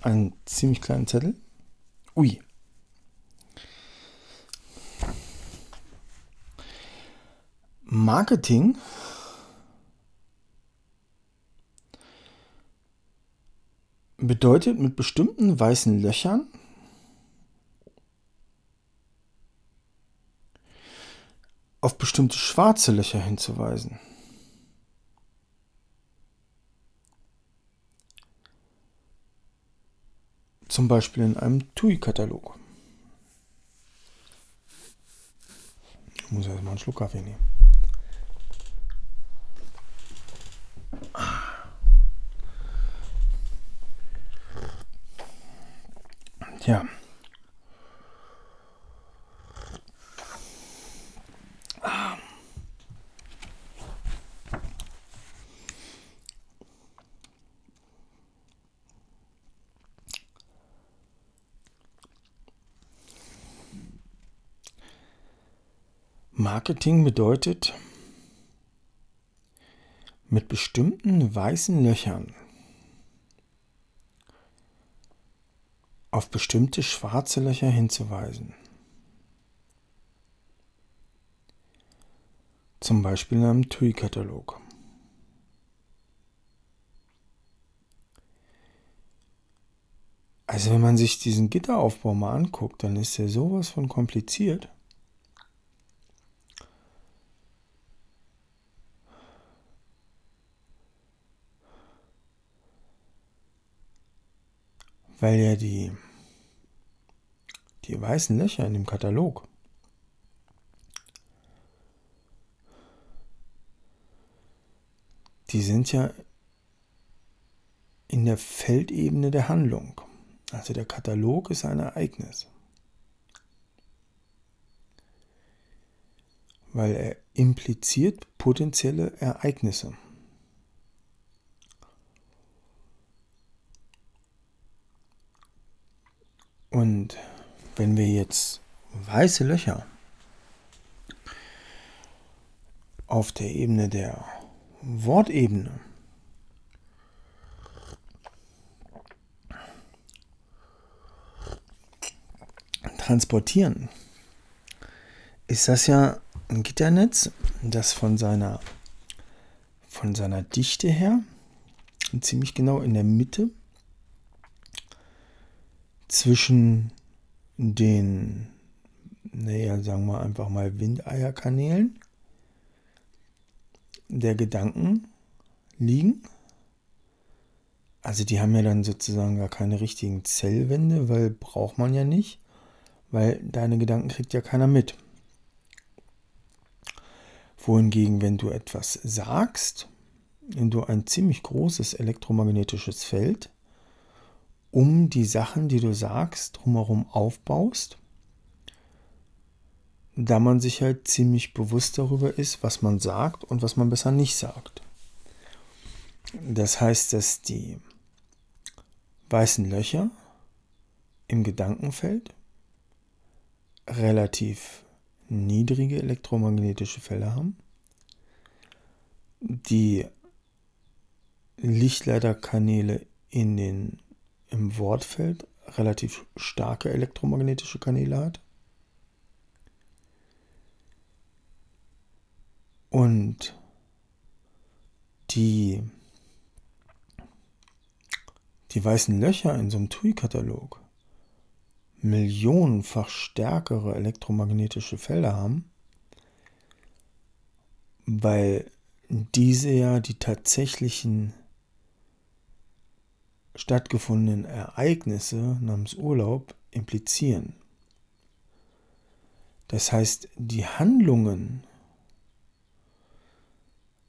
einen ziemlich kleinen Zettel. Ui. Marketing bedeutet mit bestimmten weißen Löchern auf bestimmte schwarze Löcher hinzuweisen. Zum Beispiel in einem TUI-Katalog. Ich muss erstmal einen Schluck Kaffee nehmen. Ja. Marketing bedeutet, mit bestimmten weißen Löchern auf bestimmte schwarze Löcher hinzuweisen. Zum Beispiel in einem TUI-Katalog. Also wenn man sich diesen Gitteraufbau mal anguckt, dann ist der sowas von kompliziert. Weil ja die, die weißen Löcher in dem Katalog die sind ja in der Feldebene der Handlung. Also der Katalog ist ein Ereignis. Weil er impliziert potenzielle Ereignisse. Und wenn wir jetzt weiße Löcher auf der Ebene der Wortebene transportieren, ist das ja ein Gitternetz, das von seiner, von seiner Dichte her ziemlich genau in der Mitte zwischen den, naja, sagen wir einfach mal Windeierkanälen der Gedanken liegen. Also die haben ja dann sozusagen gar keine richtigen Zellwände, weil braucht man ja nicht, weil deine Gedanken kriegt ja keiner mit. Wohingegen, wenn du etwas sagst, wenn du ein ziemlich großes elektromagnetisches Feld um die Sachen, die du sagst, drumherum aufbaust, da man sich halt ziemlich bewusst darüber ist, was man sagt und was man besser nicht sagt. Das heißt, dass die weißen Löcher im Gedankenfeld relativ niedrige elektromagnetische Felder haben, die Lichtleiterkanäle in den im Wortfeld relativ starke elektromagnetische Kanäle hat. Und die, die weißen Löcher in so einem TUI-Katalog millionenfach stärkere elektromagnetische Felder haben, weil diese ja die tatsächlichen stattgefundenen Ereignisse namens Urlaub implizieren. Das heißt, die Handlungen,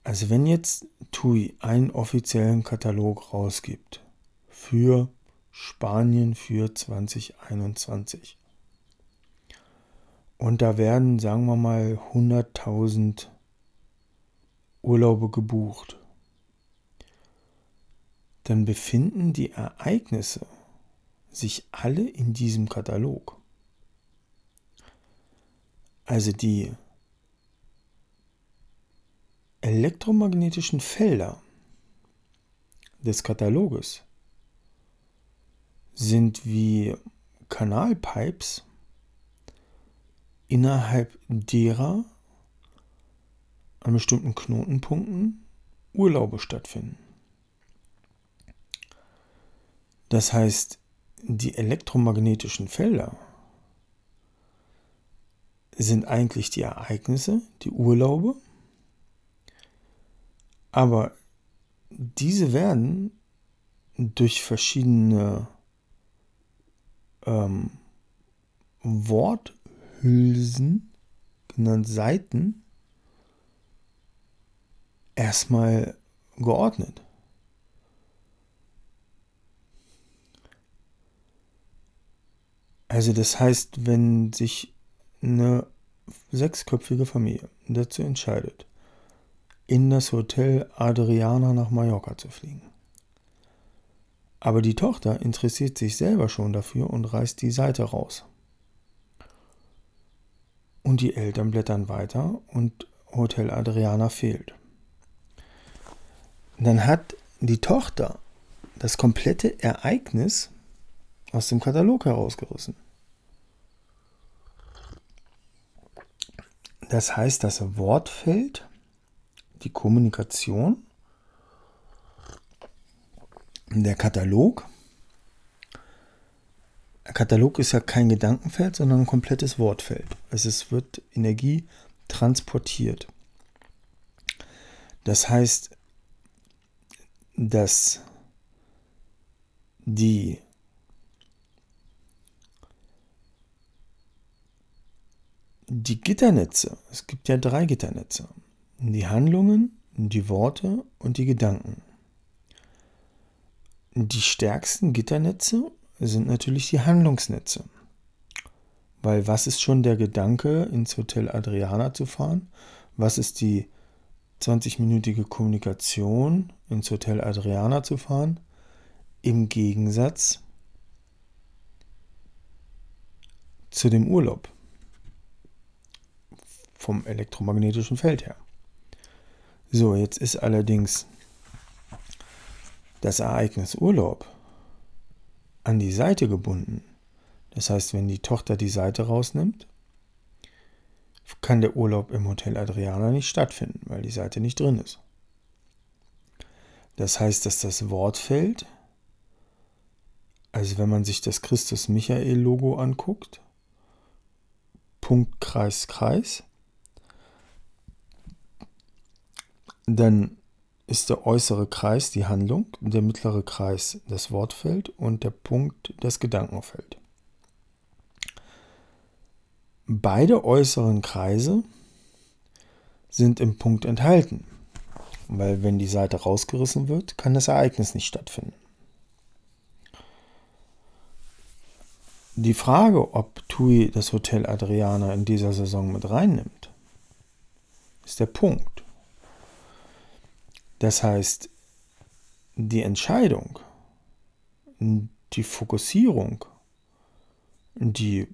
also wenn jetzt TUI einen offiziellen Katalog rausgibt für Spanien für 2021 und da werden, sagen wir mal, 100.000 Urlaube gebucht dann befinden die Ereignisse sich alle in diesem Katalog. Also die elektromagnetischen Felder des Kataloges sind wie Kanalpipes, innerhalb derer an bestimmten Knotenpunkten Urlaube stattfinden. Das heißt, die elektromagnetischen Felder sind eigentlich die Ereignisse, die Urlaube, aber diese werden durch verschiedene ähm, Worthülsen, genannt Seiten, erstmal geordnet. Also das heißt, wenn sich eine sechsköpfige Familie dazu entscheidet, in das Hotel Adriana nach Mallorca zu fliegen. Aber die Tochter interessiert sich selber schon dafür und reißt die Seite raus. Und die Eltern blättern weiter und Hotel Adriana fehlt. Dann hat die Tochter das komplette Ereignis aus dem Katalog herausgerissen. Das heißt, das Wortfeld, die Kommunikation, der Katalog. Der Katalog ist ja kein Gedankenfeld, sondern ein komplettes Wortfeld. Es wird Energie transportiert. Das heißt, dass die die Gitternetze, es gibt ja drei Gitternetze, die Handlungen, die Worte und die Gedanken. Die stärksten Gitternetze sind natürlich die Handlungsnetze. Weil was ist schon der Gedanke, ins Hotel Adriana zu fahren? Was ist die 20-minütige Kommunikation, ins Hotel Adriana zu fahren? Im Gegensatz zu dem Urlaub vom elektromagnetischen Feld her. So, jetzt ist allerdings das Ereignis Urlaub an die Seite gebunden. Das heißt, wenn die Tochter die Seite rausnimmt, kann der Urlaub im Hotel Adriana nicht stattfinden, weil die Seite nicht drin ist. Das heißt, dass das Wortfeld, also wenn man sich das Christus-Michael-Logo anguckt, Punkt, Kreis, Kreis, Dann ist der äußere Kreis die Handlung, der mittlere Kreis das Wortfeld und der Punkt das Gedankenfeld. Beide äußeren Kreise sind im Punkt enthalten, weil wenn die Seite rausgerissen wird, kann das Ereignis nicht stattfinden. Die Frage, ob TUI das Hotel Adriana in dieser Saison mit reinnimmt, ist der Punkt. Das heißt, die Entscheidung, die Fokussierung, die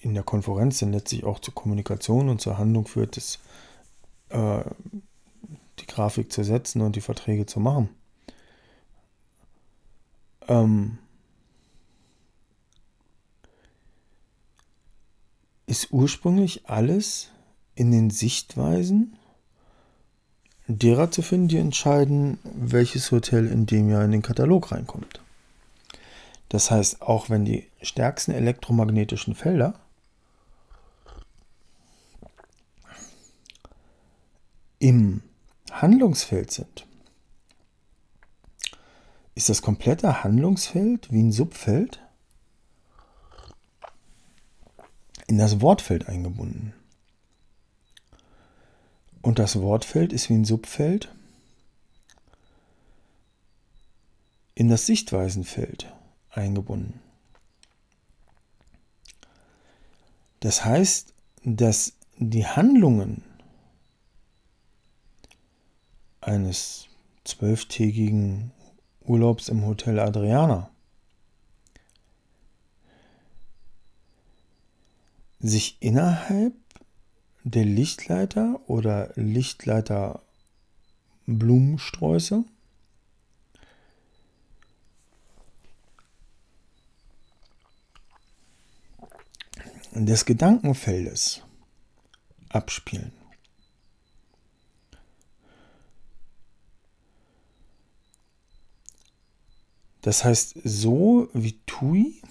in der Konferenz dann letztlich auch zur Kommunikation und zur Handlung führt, ist, äh, die Grafik zu setzen und die Verträge zu machen. Ähm, ist ursprünglich alles in den Sichtweisen derer zu finden, die entscheiden, welches Hotel in dem Jahr in den Katalog reinkommt. Das heißt, auch wenn die stärksten elektromagnetischen Felder im Handlungsfeld sind, ist das komplette Handlungsfeld wie ein Subfeld in das Wortfeld eingebunden. Und das Wortfeld ist wie ein Subfeld in das Sichtweisenfeld eingebunden. Das heißt, dass die Handlungen eines zwölftägigen Urlaubs im Hotel Adriana sich innerhalb der Lichtleiter oder Lichtleiter Blumensträuße. des Gedankenfeldes abspielen. Das heißt, so wie Tui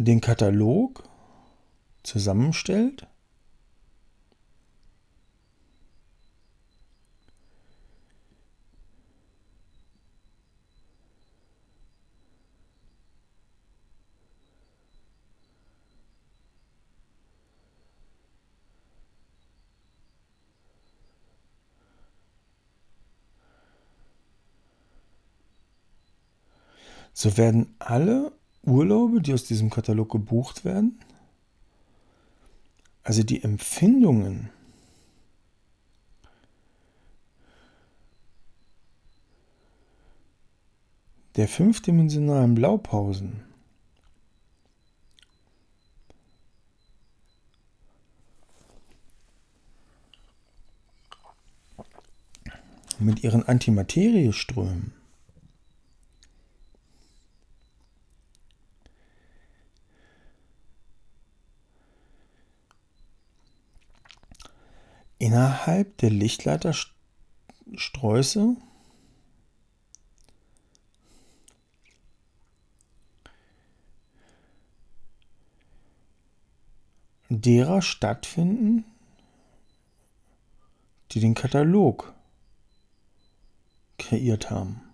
den Katalog zusammenstellt, so werden alle Urlaube, die aus diesem Katalog gebucht werden, also die Empfindungen, der fünfdimensionalen Blaupausen. Mit ihren Antimaterieströmen innerhalb der Lichtleitersträuße derer stattfinden, die den Katalog kreiert haben.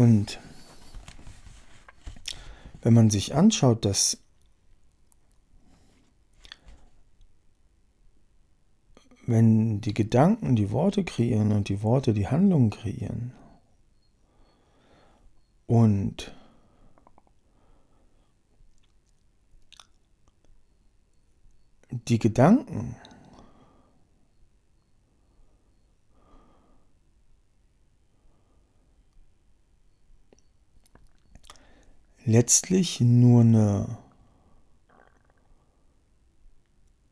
Und wenn man sich anschaut, dass wenn die Gedanken die Worte kreieren und die Worte die Handlungen kreieren und die Gedanken letztlich nur eine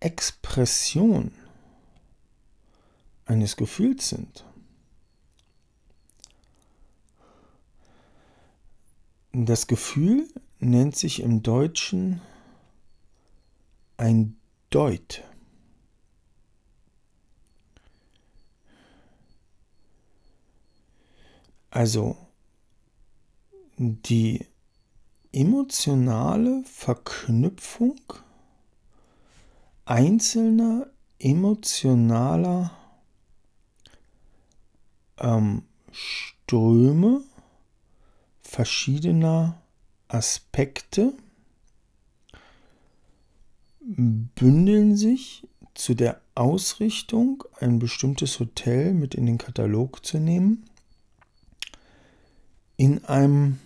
Expression eines Gefühls sind. Das Gefühl nennt sich im Deutschen ein Deut. Also die emotionale Verknüpfung einzelner emotionaler ähm, Ströme verschiedener Aspekte bündeln sich zu der Ausrichtung, ein bestimmtes Hotel mit in den Katalog zu nehmen, in einem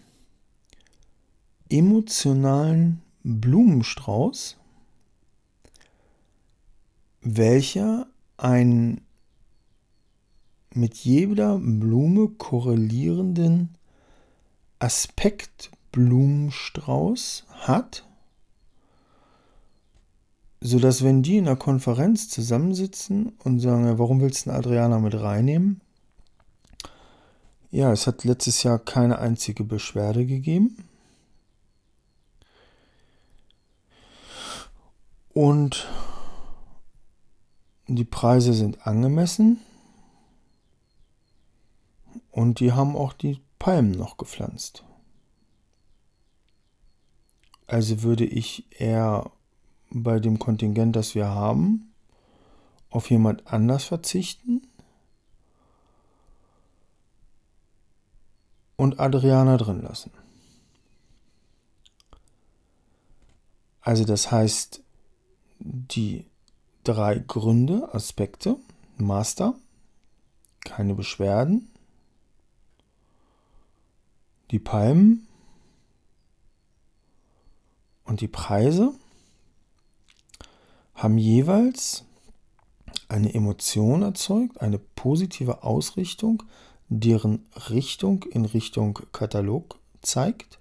emotionalen Blumenstrauß, welcher ein mit jeder Blume korrelierenden Aspektblumenstrauß hat, sodass wenn die in einer Konferenz zusammensitzen und sagen, warum willst du Adriana mit reinnehmen? Ja, es hat letztes Jahr keine einzige Beschwerde gegeben. Und die Preise sind angemessen. Und die haben auch die Palmen noch gepflanzt. Also würde ich eher bei dem Kontingent, das wir haben, auf jemand anders verzichten und Adriana drin lassen. Also das heißt, die drei Gründe, Aspekte, Master, keine Beschwerden, die Palmen. Und die Preise. Haben jeweils eine Emotion erzeugt, eine positive Ausrichtung, deren Richtung in Richtung Katalog zeigt.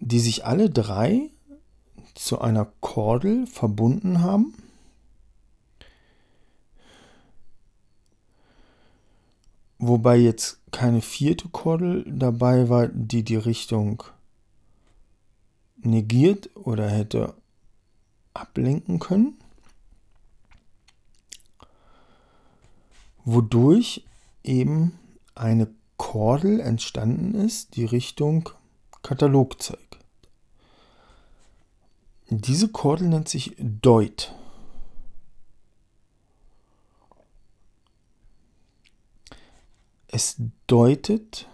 die sich alle drei zu einer Kordel verbunden haben. Wobei jetzt keine vierte Kordel dabei war, die die Richtung negiert oder hätte ablenken können. Wodurch eben eine Kordel entstanden ist, die Richtung Katalog zeigt. Diese Kordel nennt sich Deut. Es deutet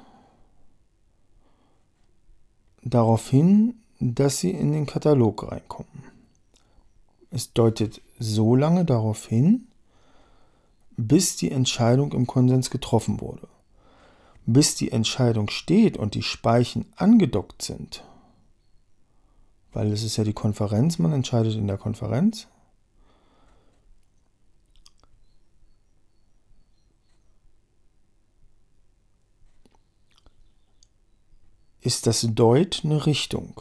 darauf hin, dass sie in den Katalog reinkommen. Es deutet so lange darauf hin, bis die Entscheidung im Konsens getroffen wurde. Bis die Entscheidung steht und die Speichen angedockt sind, weil es ist ja die Konferenz, man entscheidet in der Konferenz. Ist das Deut eine Richtung?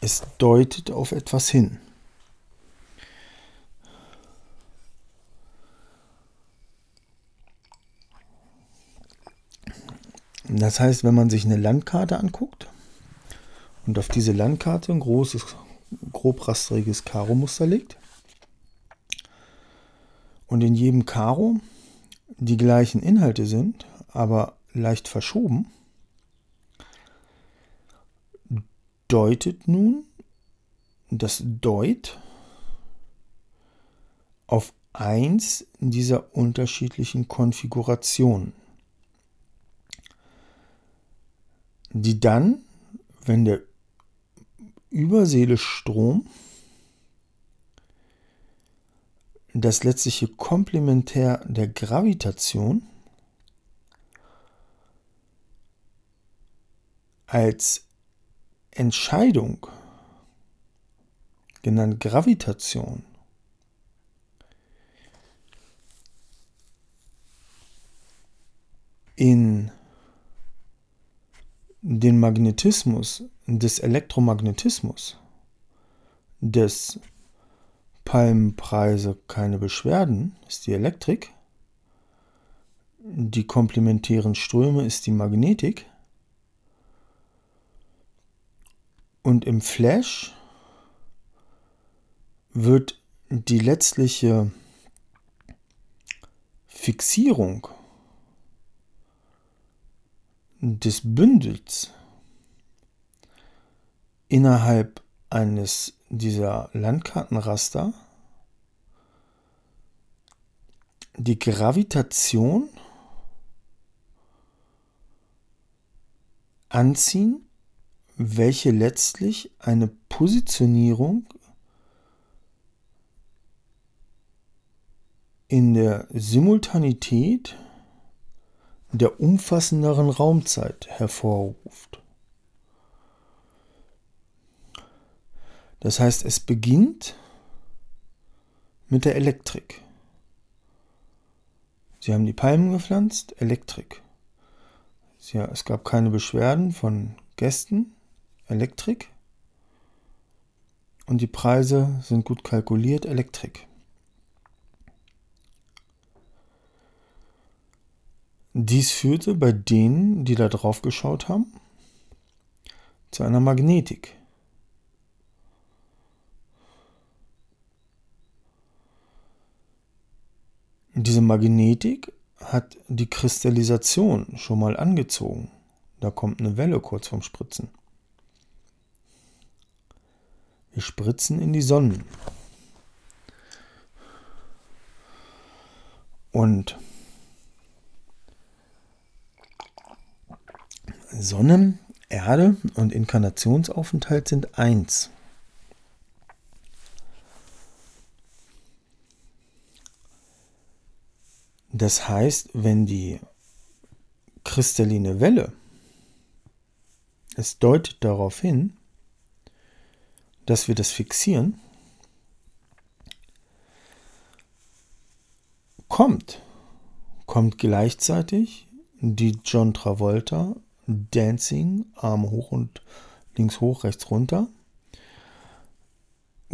Es deutet auf etwas hin. Das heißt, wenn man sich eine Landkarte anguckt und auf diese Landkarte ein großes, grobrastriges Karo-Muster legt. Und in jedem Karo die gleichen Inhalte sind, aber leicht verschoben, deutet nun das Deut auf eins dieser unterschiedlichen Konfigurationen, die dann, wenn der Überseelestrom das letztliche Komplementär der Gravitation als Entscheidung, genannt Gravitation, in den Magnetismus des Elektromagnetismus des Palmpreise keine Beschwerden ist die Elektrik, die komplementären Ströme ist die Magnetik. Und im Flash wird die letztliche Fixierung des Bündels innerhalb eines dieser Landkartenraster die Gravitation anziehen welche letztlich eine Positionierung in der Simultanität der umfassenderen Raumzeit hervorruft. Das heißt, es beginnt mit der Elektrik. Sie haben die Palmen gepflanzt, Elektrik. Es gab keine Beschwerden von Gästen, Elektrik. Und die Preise sind gut kalkuliert, Elektrik. Dies führte bei denen, die da drauf geschaut haben, zu einer Magnetik. Diese Magnetik hat die Kristallisation schon mal angezogen. Da kommt eine Welle kurz vorm Spritzen. Wir spritzen in die Sonnen. Und Sonne, Erde und Inkarnationsaufenthalt sind eins. Das heißt, wenn die kristalline Welle, es deutet darauf hin, dass wir das fixieren, kommt, kommt gleichzeitig die John Travolta Dancing, Arme hoch und links hoch, rechts runter.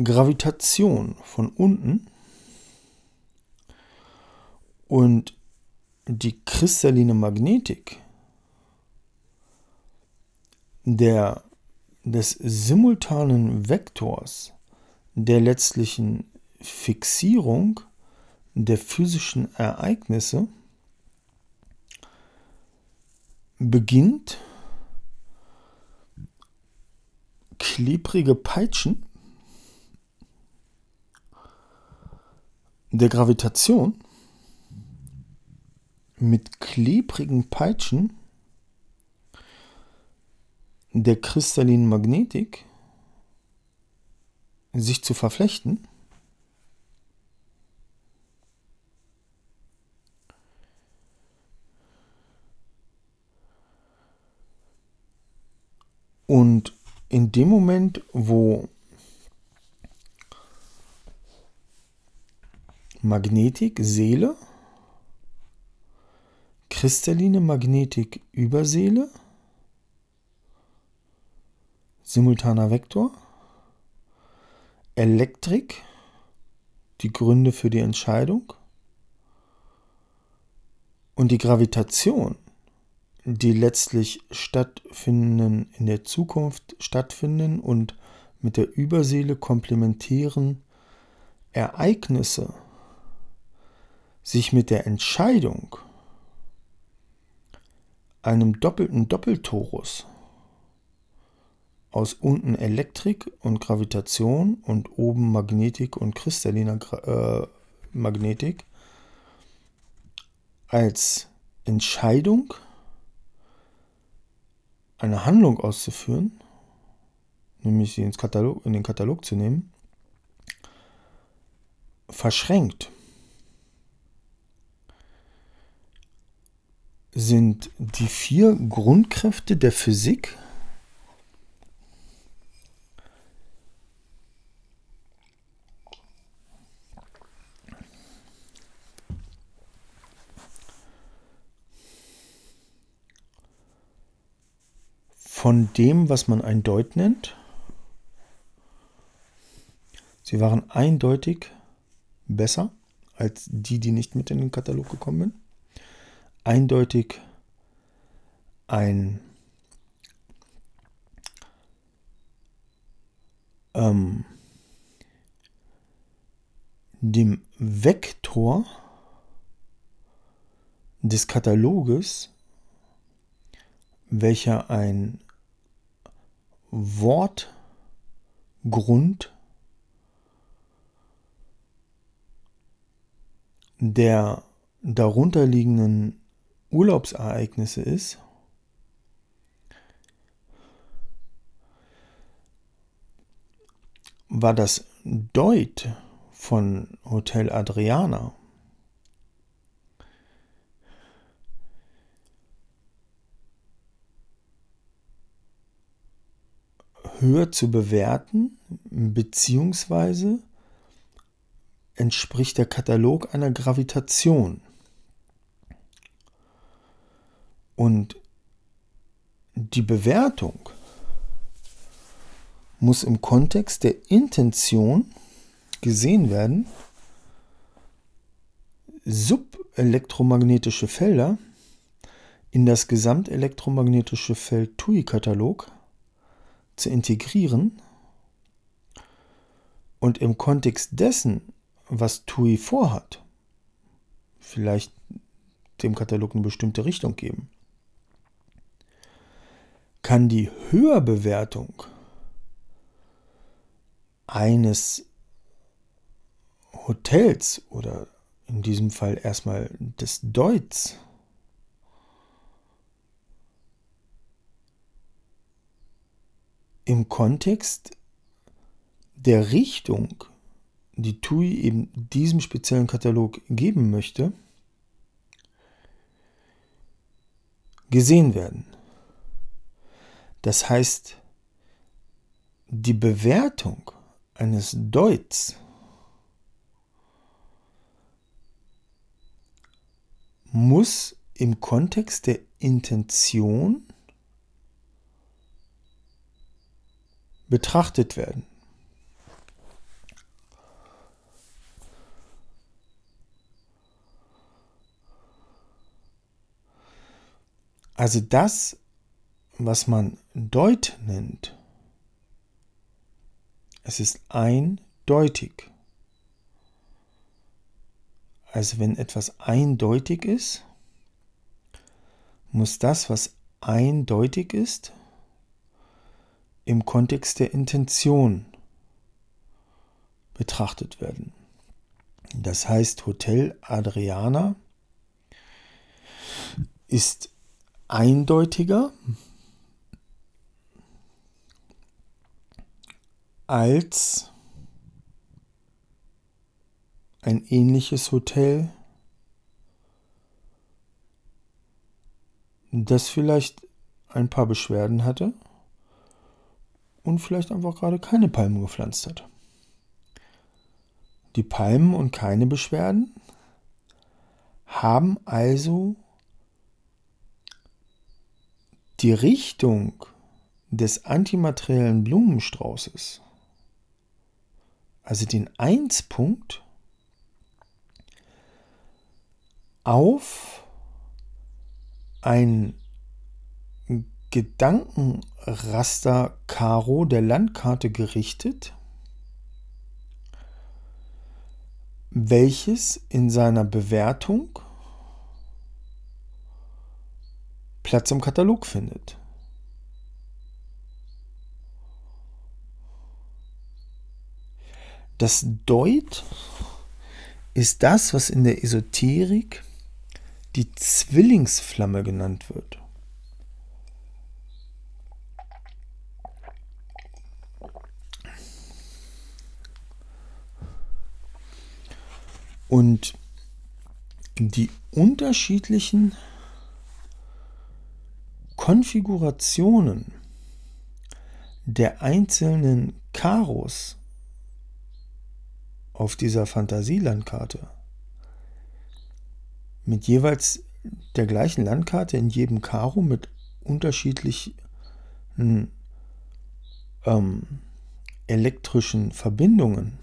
Gravitation von unten und die kristalline Magnetik der, des simultanen Vektors der letztlichen Fixierung der physischen Ereignisse beginnt klebrige Peitschen der Gravitation mit klebrigen Peitschen der kristallinen Magnetik sich zu verflechten Und in dem Moment, wo Magnetik, Seele, kristalline Magnetik über Seele, simultaner Vektor, Elektrik, die Gründe für die Entscheidung und die Gravitation die letztlich stattfinden, in der Zukunft stattfinden und mit der Überseele komplementieren Ereignisse sich mit der Entscheidung, einem doppelten Doppeltorus aus unten Elektrik und Gravitation und oben Magnetik und kristalliner äh, Magnetik als Entscheidung eine Handlung auszuführen, nämlich sie ins Katalog, in den Katalog zu nehmen, verschränkt sind die vier Grundkräfte der Physik von dem, was man ein Deut nennt. Sie waren eindeutig besser als die, die nicht mit in den Katalog gekommen sind. Eindeutig ein ähm, dem Vektor des Kataloges, welcher ein Wortgrund der darunterliegenden Urlaubsereignisse ist, war das Deut von Hotel Adriana höher zu bewerten, beziehungsweise entspricht der Katalog einer Gravitation. Und die Bewertung muss im Kontext der Intention gesehen werden. Subelektromagnetische Felder in das gesamtelektromagnetische Feld TUI-Katalog zu integrieren und im Kontext dessen, was TUI vorhat, vielleicht dem Katalog eine bestimmte Richtung geben, kann die Höherbewertung eines Hotels oder in diesem Fall erstmal des Deuts im Kontext der Richtung, die TUI eben diesem speziellen Katalog geben möchte, gesehen werden. Das heißt, die Bewertung eines Deuts muss im Kontext der Intention betrachtet werden. Also das, was man Deut nennt, es ist eindeutig. Also wenn etwas eindeutig ist, muss das, was eindeutig ist, im Kontext der Intention betrachtet werden. Das heißt, Hotel Adriana ist eindeutiger als ein ähnliches Hotel, das vielleicht ein paar Beschwerden hatte und vielleicht einfach gerade keine Palmen gepflanzt hat. Die Palmen und keine Beschwerden haben also die Richtung des antimateriellen Blumenstraußes, also den Einspunkt, auf ein Gedankenraster Karo der Landkarte gerichtet, welches in seiner Bewertung Platz im Katalog findet. Das Deut ist das, was in der Esoterik die Zwillingsflamme genannt wird. Und die unterschiedlichen Konfigurationen der einzelnen Karos auf dieser Fantasielandkarte mit jeweils der gleichen Landkarte in jedem Karo mit unterschiedlichen ähm, elektrischen Verbindungen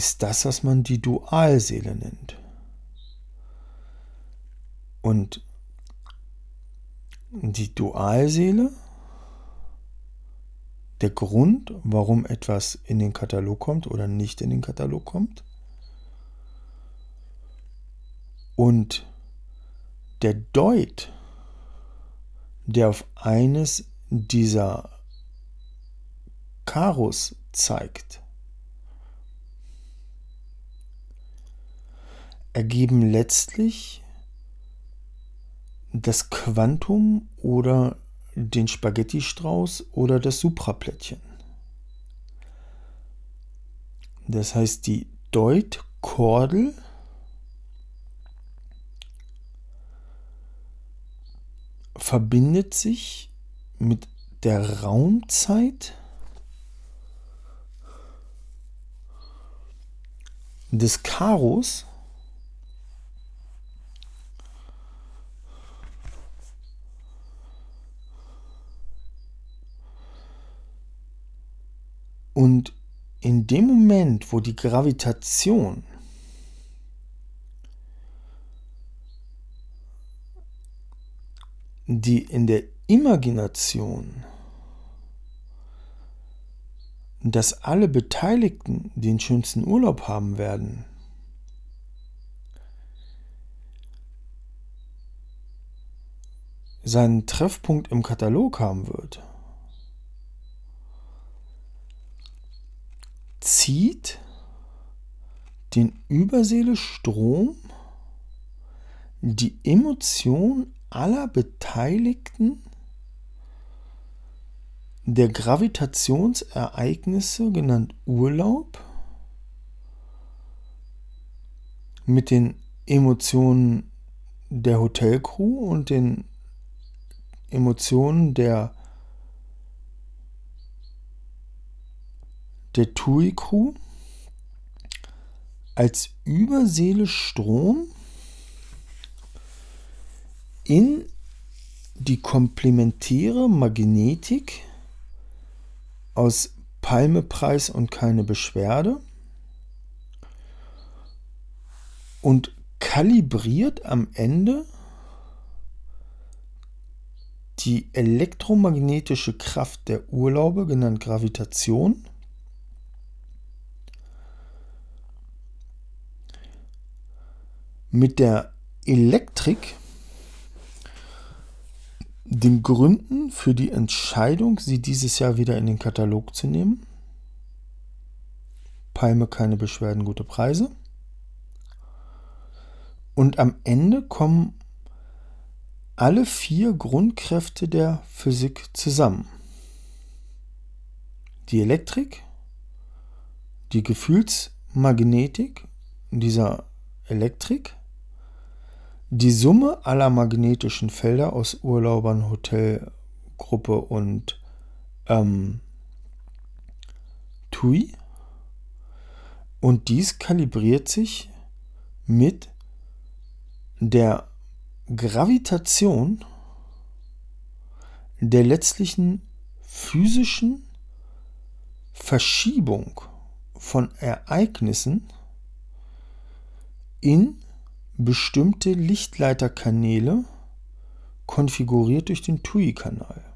ist das, was man die Dualseele nennt. Und die Dualseele, der Grund, warum etwas in den Katalog kommt oder nicht in den Katalog kommt. Und der Deut, der auf eines dieser Karos zeigt, ergeben letztlich das Quantum oder den Spaghetti-Strauß oder das Supraplättchen. Das heißt, die Deutkordel verbindet sich mit der Raumzeit des Karos Und in dem Moment, wo die Gravitation die in der Imagination, dass alle Beteiligten den schönsten Urlaub haben werden, seinen Treffpunkt im Katalog haben wird. Zieht den Überseele-Strom die Emotion aller Beteiligten der Gravitationsereignisse, genannt Urlaub, mit den Emotionen der Hotelcrew und den Emotionen der der TUI-Crew als Überseele Strom in die komplementäre Magnetik aus Palmepreis und keine Beschwerde und kalibriert am Ende die elektromagnetische Kraft der Urlaube, genannt Gravitation, mit der Elektrik den Gründen für die Entscheidung, sie dieses Jahr wieder in den Katalog zu nehmen. Palme keine Beschwerden, gute Preise. Und am Ende kommen alle vier Grundkräfte der Physik zusammen. Die Elektrik, die Gefühlsmagnetik dieser Elektrik, die Summe aller magnetischen Felder aus Urlaubern, Hotelgruppe und ähm, TUI? Und dies kalibriert sich mit der Gravitation der letztlichen physischen Verschiebung von Ereignissen in bestimmte Lichtleiterkanäle konfiguriert durch den TUI-Kanal.